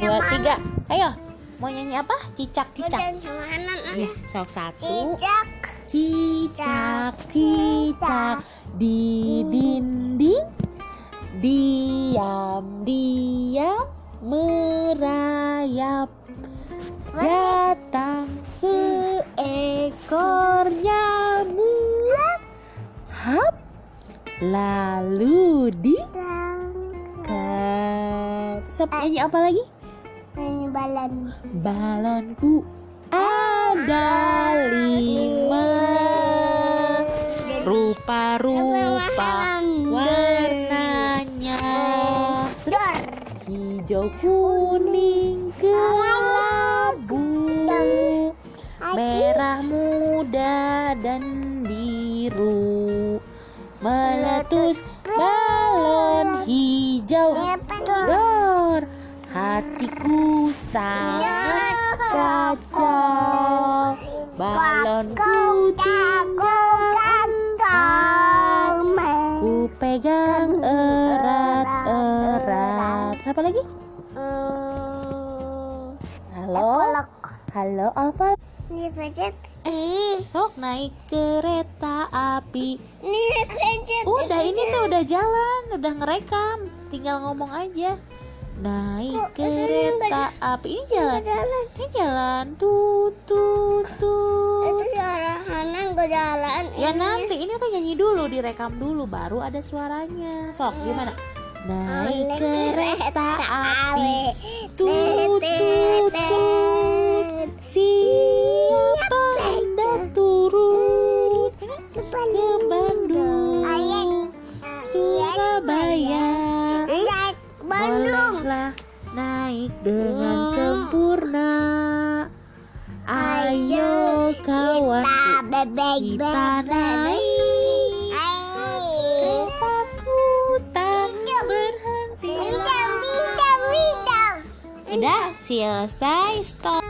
tiga. Ayo mau nyanyi apa? Cicak cicak. Hanan Iya, sok satu. Cicak. Cicak, cicak. di dinding Diam, diam. Merayap. Datang seekor nyamuk. Hap. Lalu di Sep, nyanyi apa lagi? Balon. Balonku ada lima. Rupa-rupa warnanya. Hijau, kuning, kelabu. Merah muda dan biru. Meletus balon hijau. Dor Hatiku sangat kacau Balonku tinggal Ku pegang erat-erat. Siapa lagi? Halo? Halo Alfa Sok naik kereta api. Udah ini tuh udah jalan Udah ngerekam. Tinggal ngomong aja Naik Kok ini kereta api. Ini jalan. Ini jalan. Tut tut tut. Itu suara Hanan gue jalan Ya Ini. nanti ini kan nyanyi dulu direkam dulu baru ada suaranya. Sok gimana? Naik kereta api. tut Bandung. Bolehlah naik dengan sempurna. Ayo kawan Kita bebek kita naik. Keretaku tak berhenti. udah selesai stop